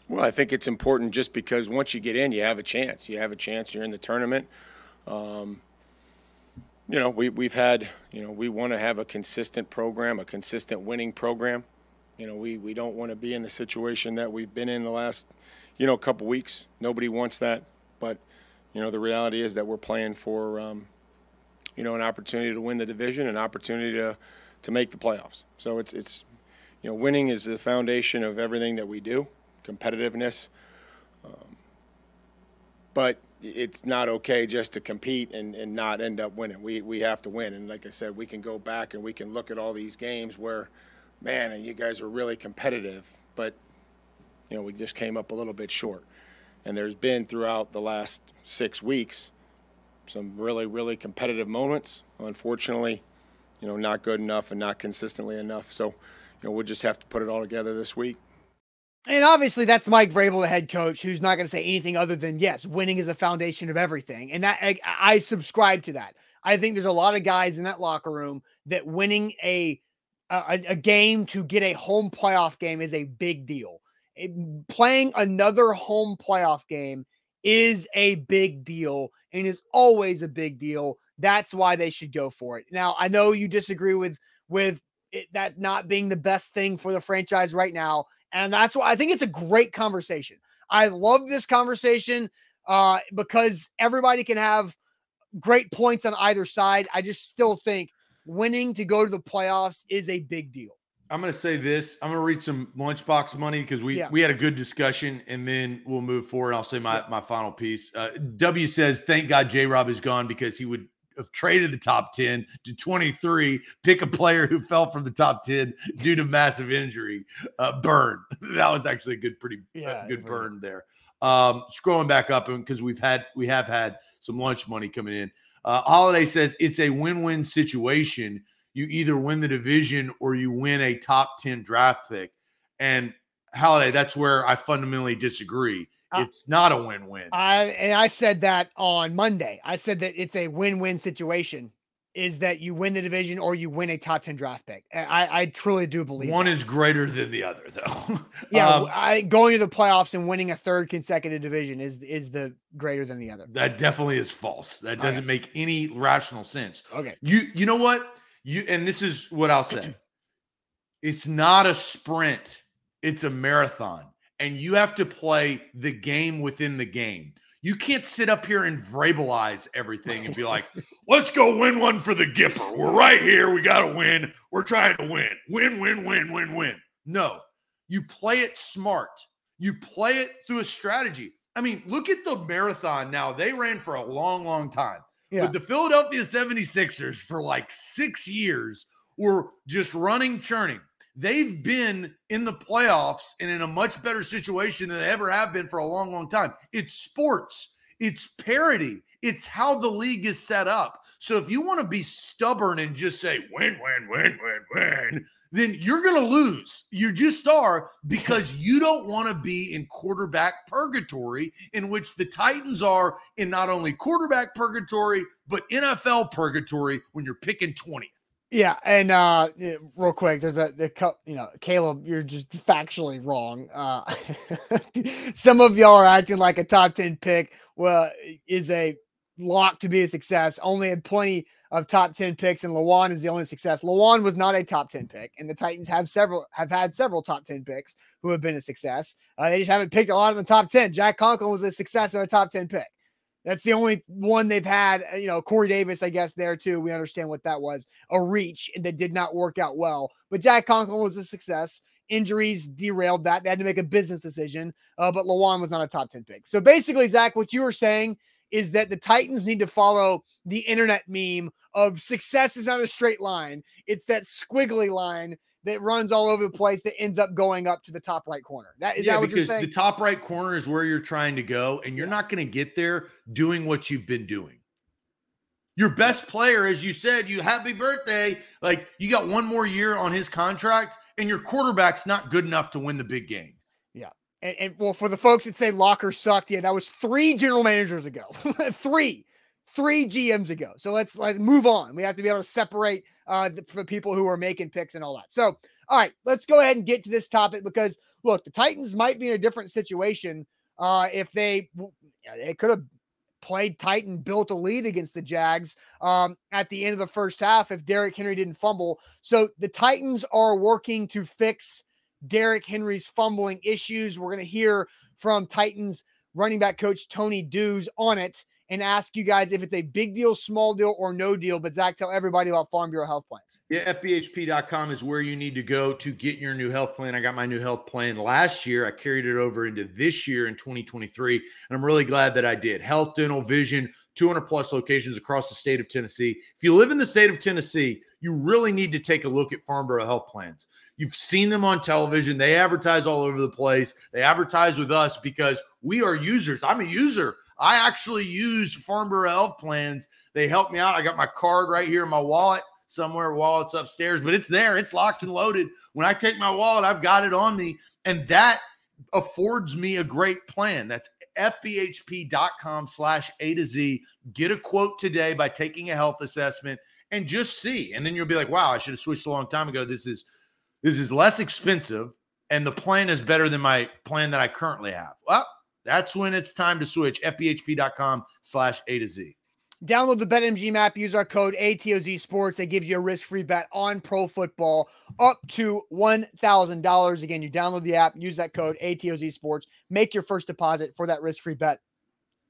Well, I think it's important just because once you get in, you have a chance. You have a chance. You're in the tournament. Um, you know, we, we've had, you know, we want to have a consistent program, a consistent winning program. You know, we, we don't want to be in the situation that we've been in the last, you know, couple weeks. Nobody wants that. But, you know, the reality is that we're playing for, um, you know, an opportunity to win the division, an opportunity to to make the playoffs. So it's it's you know, winning is the foundation of everything that we do, competitiveness. Um, but it's not okay just to compete and, and not end up winning. We we have to win. And like I said, we can go back and we can look at all these games where, man, you guys are really competitive, but you know, we just came up a little bit short. And there's been throughout the last six weeks some really, really competitive moments. Unfortunately, you know, not good enough and not consistently enough. So, you know, we'll just have to put it all together this week. And obviously, that's Mike Vrabel, the head coach, who's not going to say anything other than yes, winning is the foundation of everything. And that I, I subscribe to that. I think there's a lot of guys in that locker room that winning a a, a game to get a home playoff game is a big deal. It, playing another home playoff game is a big deal and is always a big deal. That's why they should go for it. Now, I know you disagree with with it, that not being the best thing for the franchise right now, and that's why I think it's a great conversation. I love this conversation uh, because everybody can have great points on either side. I just still think winning to go to the playoffs is a big deal. I'm going to say this. I'm going to read some lunchbox money because we yeah. we had a good discussion, and then we'll move forward. I'll say my my final piece. Uh, w says, "Thank God J. Rob is gone because he would have traded the top 10 to 23, pick a player who fell from the top 10 due to massive injury. Uh, burn. that was actually a good, pretty yeah, good burn there. Um, scrolling back up because we've had we have had some lunch money coming in. Uh, Holiday says it's a win-win situation. You either win the division or you win a top 10 draft pick. And Holiday, that's where I fundamentally disagree. Uh, it's not a win-win. I and I said that on Monday. I said that it's a win-win situation. Is that you win the division or you win a top 10 draft pick? I, I truly do believe one that. is greater than the other, though. yeah, um, I going to the playoffs and winning a third consecutive division is is the greater than the other. That definitely is false. That doesn't okay. make any rational sense. Okay. You you know what? You and this is what I'll say. it's not a sprint, it's a marathon and you have to play the game within the game. You can't sit up here and vrabelize everything and be like, let's go win one for the Gipper. We're right here. We got to win. We're trying to win. Win, win, win, win, win. No, you play it smart. You play it through a strategy. I mean, look at the marathon now. They ran for a long, long time. Yeah. But the Philadelphia 76ers for like six years were just running, churning they've been in the playoffs and in a much better situation than they ever have been for a long, long time. It's sports, it's parity, it's how the league is set up. So if you want to be stubborn and just say win, win, win, win, win, then you're going to lose. You just are because you don't want to be in quarterback purgatory, in which the Titans are in not only quarterback purgatory, but NFL purgatory when you're picking 20th. Yeah, and uh real quick, there's a the you know, Caleb, you're just factually wrong. Uh some of y'all are acting like a top 10 pick well is a lock to be a success. Only had plenty of top 10 picks, and Lewan is the only success. Lewan was not a top 10 pick, and the Titans have several have had several top 10 picks who have been a success. Uh, they just haven't picked a lot of the top 10. Jack Conklin was a success of a top 10 pick. That's the only one they've had. Uh, you know, Corey Davis, I guess, there too. We understand what that was a reach that did not work out well. But Jack Conklin was a success. Injuries derailed that. They had to make a business decision. Uh, but Lewan was not a top 10 pick. So basically, Zach, what you were saying is that the Titans need to follow the internet meme of success is not a straight line, it's that squiggly line that runs all over the place that ends up going up to the top right corner. That is yeah, that what you're saying? Because the top right corner is where you're trying to go, and you're yeah. not going to get there doing what you've been doing. Your best player, as you said, you happy birthday. Like you got one more year on his contract, and your quarterback's not good enough to win the big game. Yeah. And, and well, for the folks that say Locker sucked, yeah, that was three general managers ago. three three GMs ago. So let's let's move on. We have to be able to separate uh the, for people who are making picks and all that. So all right, let's go ahead and get to this topic because look, the Titans might be in a different situation uh if they they could have played Titan, built a lead against the Jags um, at the end of the first half if Derrick Henry didn't fumble. So the Titans are working to fix Derrick Henry's fumbling issues. We're going to hear from Titans running back coach Tony Dews on it and ask you guys if it's a big deal, small deal, or no deal. But Zach, tell everybody about Farm Bureau Health Plans. Yeah, FBHP.com is where you need to go to get your new health plan. I got my new health plan last year. I carried it over into this year in 2023, and I'm really glad that I did. Health, dental, vision, 200 plus locations across the state of Tennessee. If you live in the state of Tennessee, you really need to take a look at Farm Bureau Health Plans. You've seen them on television. They advertise all over the place. They advertise with us because we are users. I'm a user. I actually use Farm Bureau Health Plans. They help me out. I got my card right here in my wallet somewhere while it's upstairs, but it's there. It's locked and loaded. When I take my wallet, I've got it on me. And that affords me a great plan. That's fbhp.com slash A to Z. Get a quote today by taking a health assessment and just see. And then you'll be like, wow, I should have switched a long time ago. This is this is less expensive and the plan is better than my plan that I currently have. Well, that's when it's time to switch. fbhp.com slash A to Z. Download the BetMGM app, use our code ATOZ Sports. That gives you a risk free bet on pro football up to $1,000. Again, you download the app, use that code ATOZ Sports, make your first deposit for that risk free bet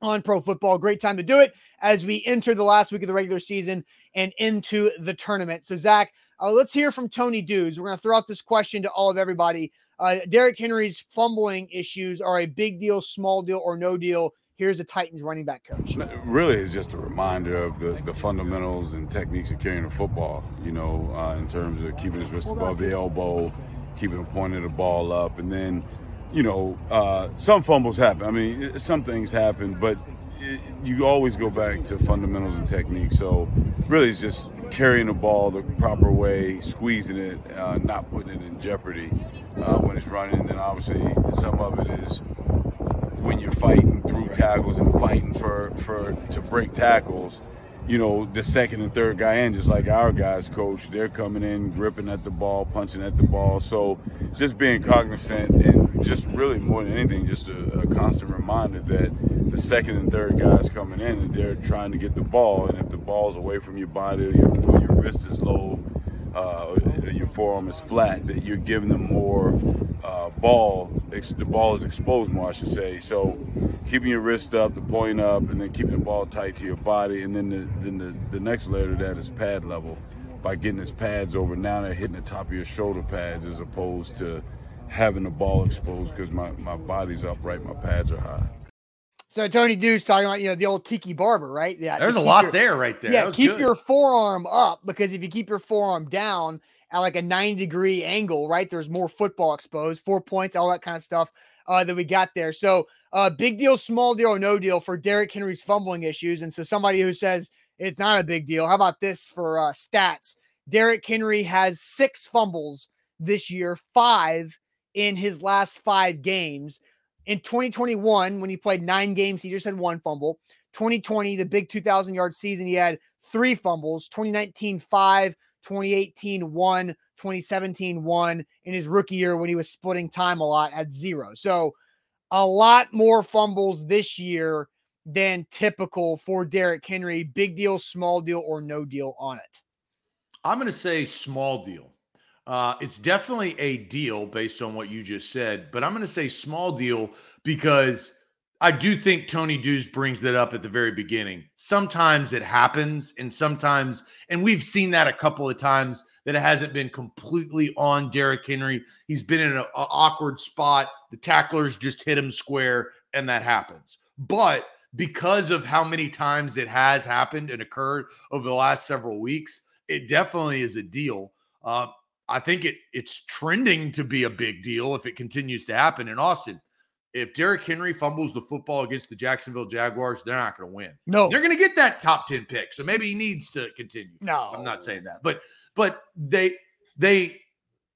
on pro football. Great time to do it as we enter the last week of the regular season and into the tournament. So, Zach, uh, let's hear from Tony Dews. We're going to throw out this question to all of everybody. Uh, Derrick Henry's fumbling issues are a big deal, small deal, or no deal here's the Titans running back coach. Really, it's just a reminder of the, the fundamentals and techniques of carrying the football, you know, uh, in terms of keeping his wrist above the elbow, keeping the point of the ball up, and then, you know, uh, some fumbles happen. I mean, some things happen, but it, you always go back to fundamentals and techniques. So, really, it's just carrying the ball the proper way, squeezing it, uh, not putting it in jeopardy uh, when it's running. And then, obviously, some of it is when you're fighting through tackles and fighting for, for to break tackles, you know, the second and third guy in, just like our guys, coach, they're coming in, gripping at the ball, punching at the ball. So just being cognizant and just really more than anything, just a, a constant reminder that the second and third guys coming in and they're trying to get the ball. And if the ball's away from your body your, your wrist is low, uh, your forearm is flat, that you're giving them more uh, ball. The ball is exposed more, I should say. So keeping your wrist up, the point up, and then keeping the ball tight to your body, and then the then the, the next layer to that is pad level. By getting his pads over, now they're hitting the top of your shoulder pads as opposed to having the ball exposed because my, my body's upright, my pads are high. So Tony Dews talking about you know the old Tiki Barber, right? Yeah, there's a lot your, there, right there. Yeah, keep good. your forearm up because if you keep your forearm down at like a 90 degree angle, right? There's more football exposed, four points, all that kind of stuff uh, that we got there. So uh, big deal, small deal, or no deal for Derrick Henry's fumbling issues. And so somebody who says it's not a big deal, how about this for uh, stats? Derrick Henry has six fumbles this year, five in his last five games. In 2021, when he played nine games, he just had one fumble. 2020, the big 2,000 yard season, he had three fumbles. 2019, five. 2018, one. 2017, one. In his rookie year, when he was splitting time a lot, at zero. So a lot more fumbles this year than typical for Derrick Henry. Big deal, small deal, or no deal on it? I'm going to say small deal. Uh, it's definitely a deal based on what you just said, but I'm going to say small deal because I do think Tony Dews brings that up at the very beginning. Sometimes it happens, and sometimes, and we've seen that a couple of times that it hasn't been completely on Derrick Henry. He's been in an awkward spot. The tacklers just hit him square, and that happens. But because of how many times it has happened and occurred over the last several weeks, it definitely is a deal. Uh, I think it it's trending to be a big deal if it continues to happen in Austin. If Derrick Henry fumbles the football against the Jacksonville Jaguars, they're not going to win. No, they're going to get that top ten pick. So maybe he needs to continue. No, I'm not saying that, but but they they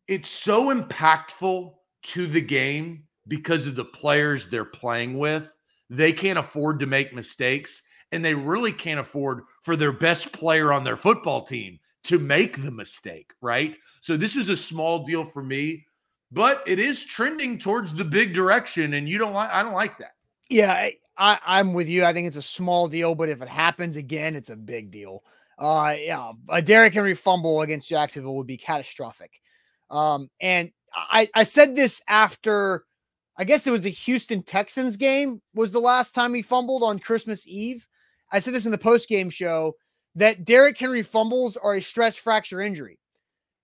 it's so impactful to the game because of the players they're playing with. They can't afford to make mistakes, and they really can't afford for their best player on their football team to make the mistake, right? So this is a small deal for me, but it is trending towards the big direction, and you don't like. I don't like that. Yeah, I, I'm with you. I think it's a small deal, but if it happens again, it's a big deal. Uh, yeah, a Derrick Henry fumble against Jacksonville would be catastrophic. Um, and I, I said this after, I guess it was the Houston Texans game was the last time he fumbled on Christmas Eve. I said this in the post game show that Derrick Henry fumbles are a stress fracture injury.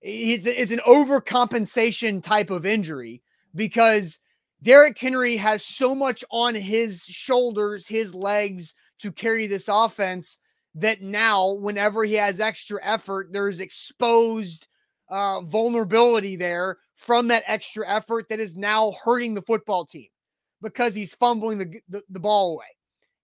It's, it's an overcompensation type of injury because Derrick Henry has so much on his shoulders, his legs to carry this offense that now, whenever he has extra effort, there's exposed uh, vulnerability there from that extra effort that is now hurting the football team because he's fumbling the, the, the ball away.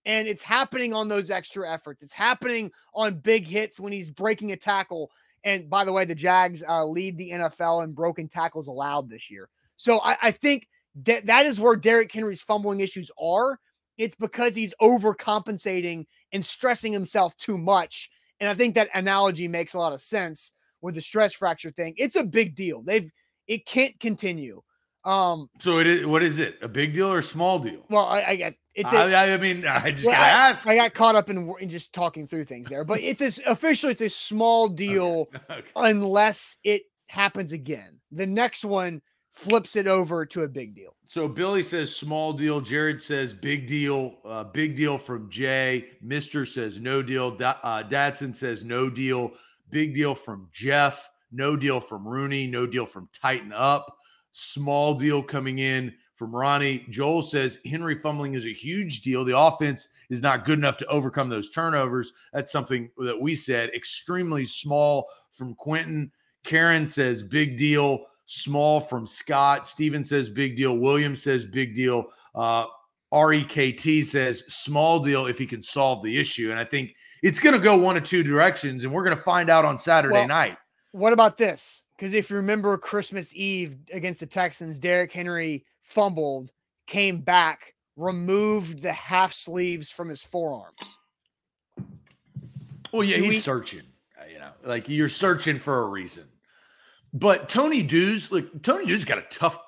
And it's happening on those extra efforts. It's happening on big hits when he's breaking a tackle. And by the way, the Jags uh, lead the NFL in broken tackles allowed this year. So I, I think that that is where Derrick Henry's fumbling issues are. It's because he's overcompensating and stressing himself too much. And I think that analogy makes a lot of sense with the stress fracture thing. It's a big deal. They've it can't continue. Um, so it is. What is it? A big deal or a small deal? Well, I, I guess it's. A, I, I mean, I just well, gotta I, ask. I got caught up in, in, just talking through things there, but it's this officially it's a small deal Okay. Okay. unless it happens again. The next one flips it over to a big deal. So Billy says small deal. Jared says big deal. Uh, big deal from Jay. Mister says no deal. Da- uh, Dadson says no deal. Big deal from Jeff. No deal from Rooney. No deal from Tighten Up. Small deal coming in from Ronnie. Joel says Henry fumbling is a huge deal. The offense is not good enough to overcome those turnovers. That's something that we said. Extremely small from Quentin. Karen says big deal. Small from Scott. Steven says big deal. Williams says big deal. Uh, REKT says small deal if he can solve the issue. And I think it's going to go one of two directions, and we're going to find out on Saturday Well, night. What about this? Because if you remember Christmas Eve against the Texans, Derrick Henry fumbled, came back, removed the half sleeves from his forearms. Well, yeah, Do he's we- searching. uh, You know, like you're searching for a reason. But Tony Dews, look, Tony Dews got a tough,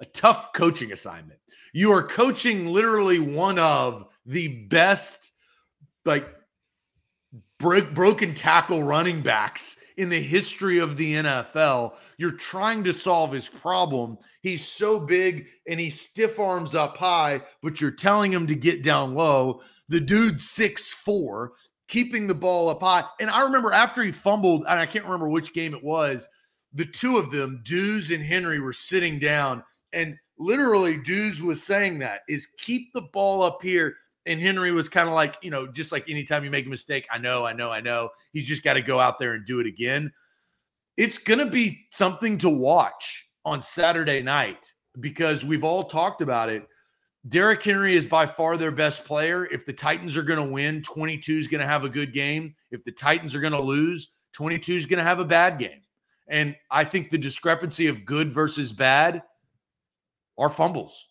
a tough coaching assignment. You are coaching literally one of the best, like break, broken tackle running backs in the history of the NFL. You're trying to solve his problem. He's so big and he stiff arms up high, but you're telling him to get down low. The dude's six four, keeping the ball up high. And I remember after he fumbled, and I can't remember which game it was, the two of them, Dews and Henry, were sitting down. And literally, Dews was saying that is keep the ball up here. And Henry was kind of like, you know, just like anytime you make a mistake, I know, I know, I know. He's just got to go out there and do it again. It's going to be something to watch on Saturday night because we've all talked about it. Derrick Henry is by far their best player. If the Titans are going to win, 22 is going to have a good game. If the Titans are going to lose, 22 is going to have a bad game. And I think the discrepancy of good versus bad are fumbles.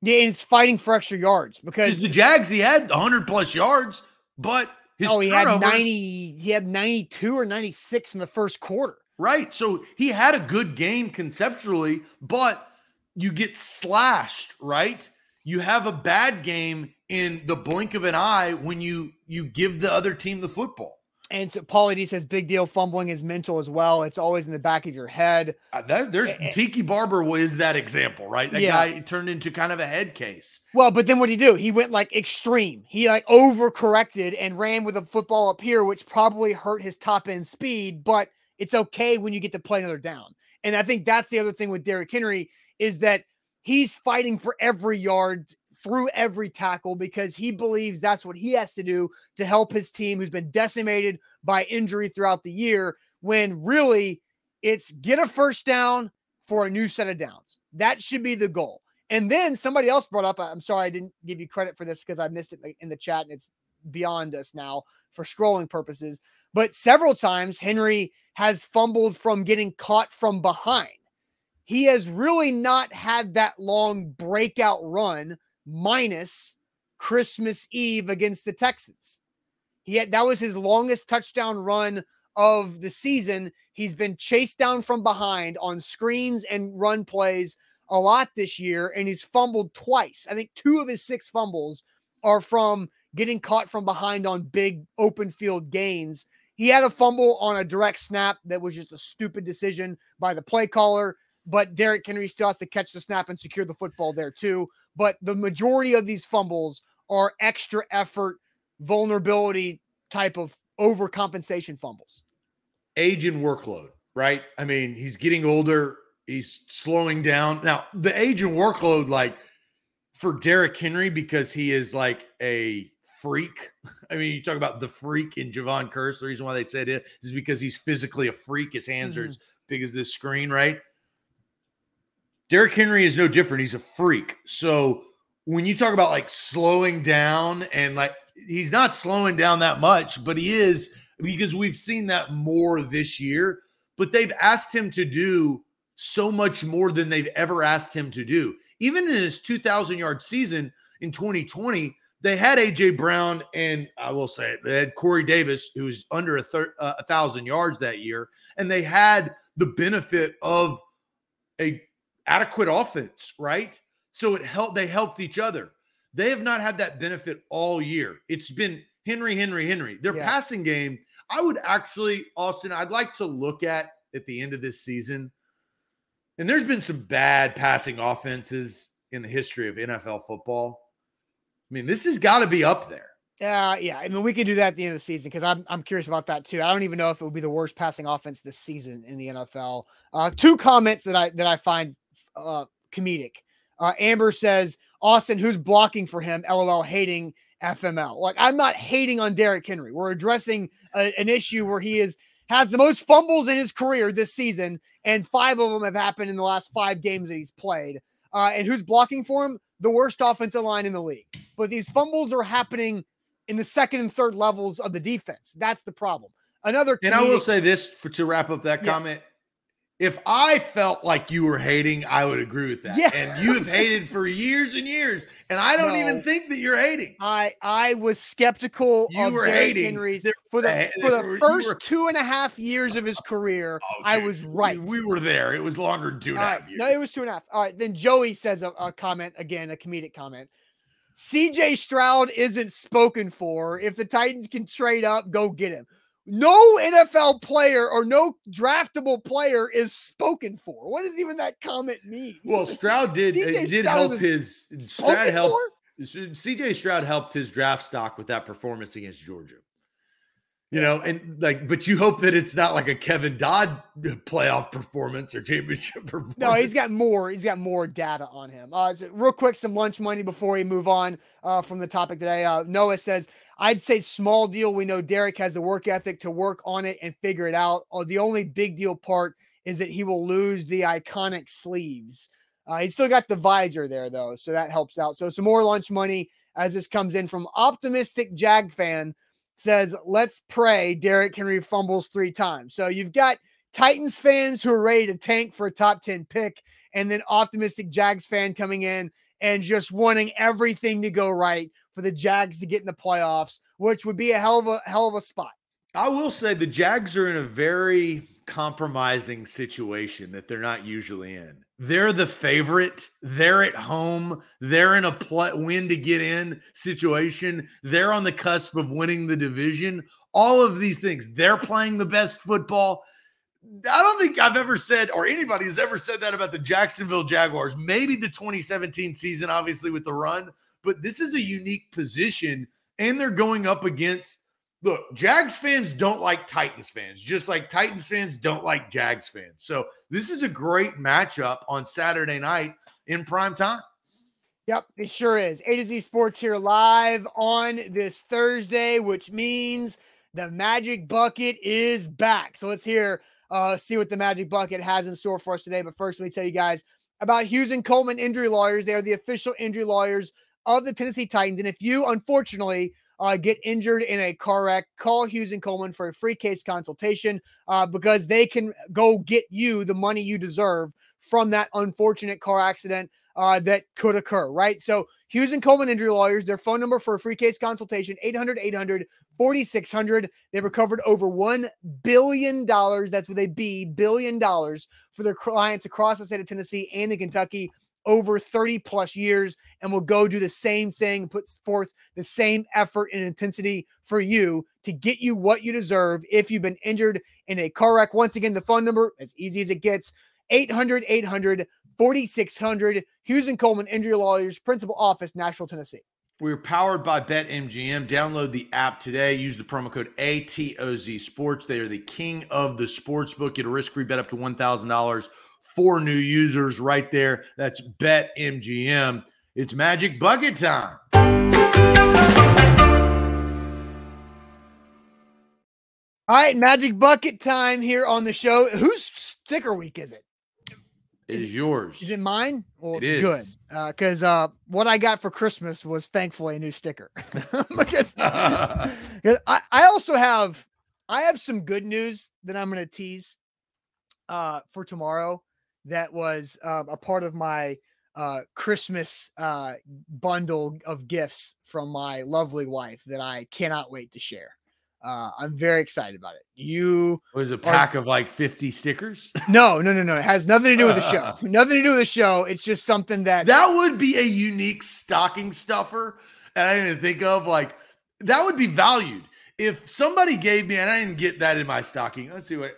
Yeah, and it's fighting for extra yards because the Jags, he had 100 plus yards, but his oh, he had 90, he had 92 or 96 in the first quarter. Right. So he had a good game conceptually, but you get slashed, right? You have a bad game in the blink of an eye when you you give the other team the football. And so Paulie D says big deal fumbling is mental as well. It's always in the back of your head. Uh, that, there's eh. Tiki Barber was that example, right? That Yeah. guy turned into kind of a head case. Well, but then what did he do? He went like extreme. He like overcorrected and ran with a football up here, which probably hurt his top end speed, but it's okay when you get to play another down. And I think that's the other thing with Derrick Henry is that he's fighting for every yard through every tackle because he believes that's what he has to do to help his team who's been decimated by injury throughout the year when really it's get a first down for a new set of downs. That should be the goal. And then somebody else brought up, I'm sorry I didn't give you credit for this because I missed it in the chat and it's beyond us now for scrolling purposes. But several times Henry has fumbled from getting caught from behind. He has really not had that long breakout run minus Christmas Eve against the Texans. He had that was his longest touchdown run of the season. He's been chased down from behind on screens and run plays a lot this year, and he's fumbled twice. I think two of his six fumbles are from getting caught from behind on big open field gains. He had a fumble on a direct snap that was just a stupid decision by the play caller, but Derrick Henry still has to catch the snap and secure the football there too. But the majority of these fumbles are extra effort vulnerability type of overcompensation fumbles? Age and workload, right? I mean, he's getting older, he's slowing down. Now, the age and workload, like for Derrick Henry, because he is like a freak. I mean, you talk about the freak in Jevon Kearse. The reason why they said it is because he's physically a freak. His hands mm-hmm. are as big as this screen, right? Derrick Henry is no different. He's a freak. So when you talk about like slowing down and like he's not slowing down that much, but he is because we've seen that more this year. But they've asked him to do so much more than they've ever asked him to do. Even in his 2,000 yard season in 2020, they had AJ Brown and I will say it, they had Corey Davis, who was under a, thir- uh, a thousand yards that year, and they had the benefit of a adequate offense, right? So it helped. They helped each other. They have not had that benefit all year. It's been Henry, Henry, Henry. Their yeah. passing game, I would actually, Austin, I'd like to look at at the end of this season. And there's been some bad passing offenses in the history of NFL football. I mean, this has got to be up there. Yeah, uh, yeah. I mean, we can do that at the end of the season because I'm I'm curious about that too. I don't even know if it would be the worst passing offense this season in the NFL. Uh, two comments that I that I find uh, comedic. Uh, Amber says, Austin, who's blocking for him? LOL, hating FML. Like, I'm not hating on Derrick Henry. We're addressing a, an issue where he is has the most fumbles in his career this season, and five of them have happened in the last five games that he's played. Uh, and who's blocking for him? The worst offensive line in the league. But these fumbles are happening in the second and third levels of the defense. That's the problem. Another, and I will say this for, to wrap up that yeah. comment: if I felt like you were hating, I would agree with that. Yeah. And you've hated for years and years, and I don't no, even think that you're hating. I I was skeptical you of were Derrick hating. Henry's for the for the first were, two and a half years of his career. Okay. I was right. We, we, were there. It was longer than two and a half years. No, it was two and a half. All right. Then Joey says a, a comment again, a comedic comment. CJ Stroud isn't spoken for. If the Titans can trade up, go get him no NFL player or no draftable player is spoken for. What does even that comment mean? Well, Stroud did did help his Stroud help. CJ Stroud helped his draft stock with that performance against Georgia. You know, and like, but you hope that it's not like a Kevin Dodd playoff performance or championship performance. No, he's got more. He's got more data on him. Uh, so real quick, some lunch money before we move on uh, from the topic today. Uh, Noah says, I'd say small deal. We know Derrick has the work ethic to work on it and figure it out. Oh, the only big deal part is that he will lose the iconic sleeves. Uh, he's still got the visor there though, so that helps out. So some more lunch money as this comes in from optimistic Jag fan says, let's pray Derrick Henry fumbles three times. So you've got Titans fans who are ready to tank for a top 10 pick, and then optimistic Jags fan coming in and just wanting everything to go right for the Jags to get in the playoffs, which would be a hell of a hell of a spot. I will say the Jags are in a very compromising situation that they're not usually in. They're the favorite. They're at home. They're in a win to get in situation. They're on the cusp of winning the division. All of these things. They're playing the best football. I don't think I've ever said, or anybody has ever said that about the Jacksonville Jaguars. Maybe the 2017 season, obviously, with the run, but this is a unique position. And they're going up against look, Jags fans don't like Titans fans, just like Titans fans don't like Jags fans. So this is a great matchup on Saturday night in prime time. Yep, it sure is. A to Z Sports here live on this Thursday, which means the Magic Bucket is back. So let's hear, uh, see what the Magic Bucket has in store for us today. But first, let me tell you guys about Hughes and Coleman Injury Lawyers. They are the official injury lawyers of the Tennessee Titans. And if you, unfortunately, uh, get injured in a car wreck, call Hughes and Coleman for a free case consultation uh, because they can go get you the money you deserve from that unfortunate car accident uh, that could occur, right? So, Hughes and Coleman Injury Lawyers, their phone number for a free case consultation, 800 800 4600. They've recovered over $1 billion. That's with a B, billion dollars for their clients across the state of Tennessee and in Kentucky over 30 plus years and will go do the same thing, put forth the same effort and intensity for you to get you what you deserve if you've been injured in a car wreck. Once again, the phone number, as easy as it gets, 800 800 4600. Hughes and Coleman Injury Lawyers, Principal Office, Nashville, Tennessee. We're powered by BetMGM. Download the app today. Use the promo code ATOZ Sports. They are the king of the sports book. Get a risk free bet up to $1,000 for new users right there. That's BetMGM. It's Magic Bucket time. All right, Magic Bucket time here on the show. Whose sticker week is it? It is yours. Is it mine? Well, It is. good. Because uh, what I got for Christmas was thankfully a new sticker. because I, I also have I have some good news that I'm going to tease uh, for tomorrow. That was uh, a part of my uh, Christmas uh, bundle of gifts from my lovely wife that I cannot wait to share. Uh, I'm very excited about it. You was a pack of like 50 stickers. no, no, no, no. It has nothing to do with the show. nothing to do with the show. It's just something that That would be a unique stocking stuffer. And I didn't think of like that would be valued. If somebody gave me, and I didn't get that in my stocking. Let's see what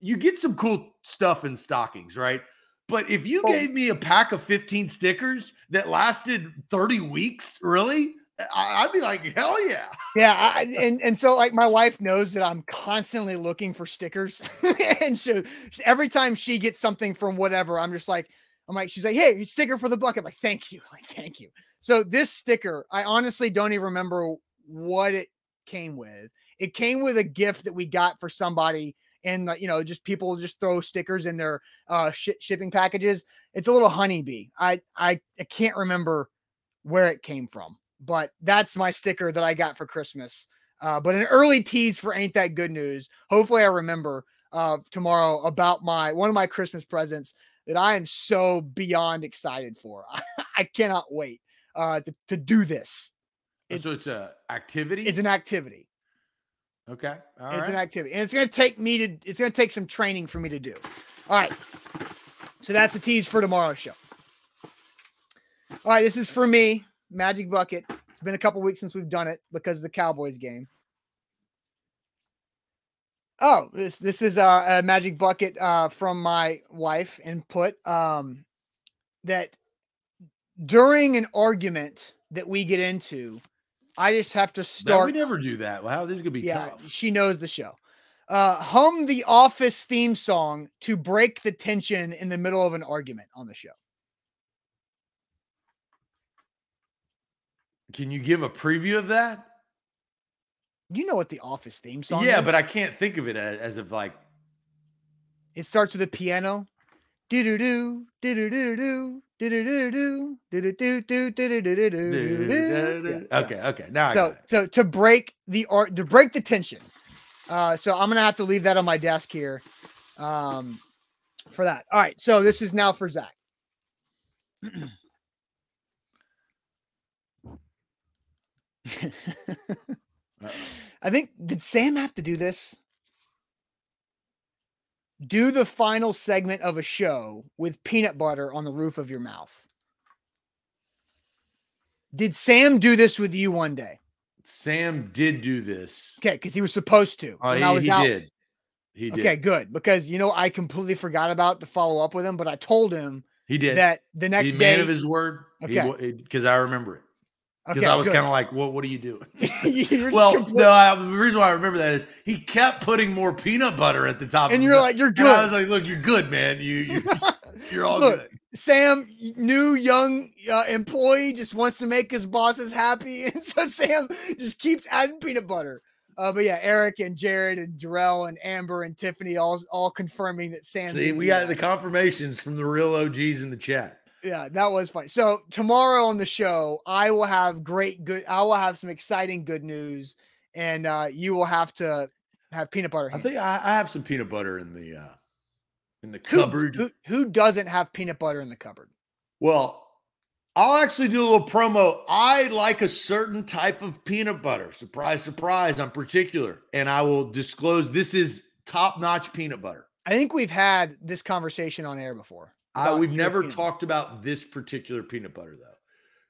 you get some cool stuff in stockings, right? But if you Oh. gave me a pack of 15 stickers that lasted 30 weeks, really? I'd be like, hell yeah. Yeah, I, and and so like my wife knows that I'm constantly looking for stickers, and so every time she gets something from whatever, I'm just like, I'm like, she's like, hey, sticker for the bucket. I'm like, thank you, like, thank you. So this sticker, I honestly don't even remember what it came with. It came with a gift that we got for somebody, and uh, you know, just people just throw stickers in their uh shi shipping packages. It's a little honeybee. I I I can't remember where it came from but that's my sticker that I got for Christmas. Uh, but an early tease for Ain't That Good News. Hopefully, I remember uh, tomorrow about my one of my Christmas presents that I am so beyond excited for. I cannot wait uh, to, to do this. It's, so it's a activity. it's an activity. Okay. All it's right. an activity, and it's going to take me to. It's going to take some training for me to do. All right. So that's a tease for tomorrow's show. All right, this is for me, Magic Bucket. It's been a couple weeks since we've done it because of the Cowboys game. Oh, this this is uh, a Magic Bucket uh, from my wife input. Um, that during an argument that we get into, I just have to start we never do that. Wow, this is gonna be yeah, tough. she knows the show. Uh, hum the Office theme song to break the tension in the middle of an argument on the show. Can you give a preview of that? You know what the Office theme song Yeah, is? but I can't think of it as, as of like it starts with a piano. Do do do do do do do Okay, okay. Now So so to break the art to break the tension. Uh, so I'm gonna have to leave that on my desk here, um, for that. All right. So this is now for Zach. I think did Sam have to do this? Do the final segment of a show with peanut butter on the roof of your mouth. Did Sam do this with you one day? Sam did do this. Okay, because he was supposed to. Oh, when he, I was he out. did. He did. Okay, good. Because you know I completely forgot about to follow up with him, but I told him He did. that the next He's day. man of his word. Okay. Because I remember it. Because okay, I was kind of like, "What? What are you doing?" Well, complete- no. I, the reason why I remember that is he kept putting more peanut butter at the top. and you're like, you're and I was good. like, "Look, you're good, man. You, you you're all Look, good." Sam, new young uh, employee, just wants to make his bosses happy, and so Sam just keeps adding peanut butter. Uh, but yeah, Eric and Jared and Jarrell and Amber and Tiffany all all confirming that Sam. See, we got that. the confirmations from the real OGs in the chat. Yeah, that was funny. So tomorrow on the show, I will have great good. I will have some exciting good news, and uh, you will have to have peanut butter. I think I, I have some peanut butter in the uh in the who, cupboard. Who, who doesn't have peanut butter in the cupboard? Well, I'll actually do a little promo. I like a certain type of peanut butter. Surprise, surprise. I'm particular, and I will disclose this is top-notch peanut butter. I think we've had this conversation on air before. About we've never talked about this particular peanut butter though,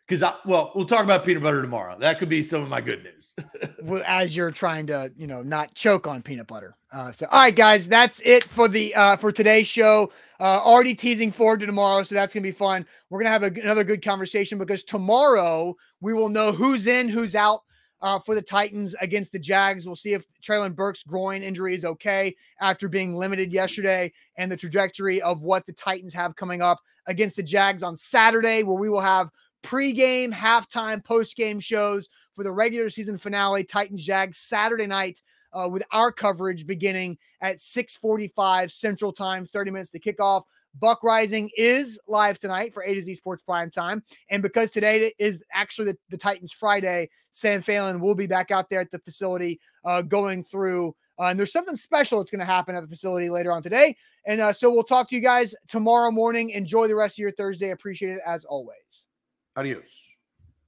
because I well, we'll talk about peanut butter tomorrow. That could be some of my good news. Well, as you're trying to, you know, not choke on peanut butter. Uh, so, all right, guys, that's it for the uh, for today's show. Uh, already teasing forward to tomorrow, so that's gonna be fun. We're gonna have a, another good conversation because tomorrow we will know who's in, who's out uh, for the Titans against the Jags. We'll see if Treylon Burks' groin injury is okay after being limited yesterday, and the trajectory of what the Titans have coming up against the Jags on Saturday, where we will have pregame, halftime, postgame shows for the regular season finale, Titans Jags Saturday night. Uh, with our coverage beginning at 6:45 Central Time, 30 minutes to kick off. Buck Reising is live tonight for A to Z Sports Prime Time, and because today is actually the, the Titans Friday, Sam Phelan will be back out there at the facility uh, going through. Uh, and there's something special that's going to happen at the facility later on today. And uh, so we'll talk to you guys tomorrow morning. Enjoy the rest of your Thursday. Appreciate it as always. Adios.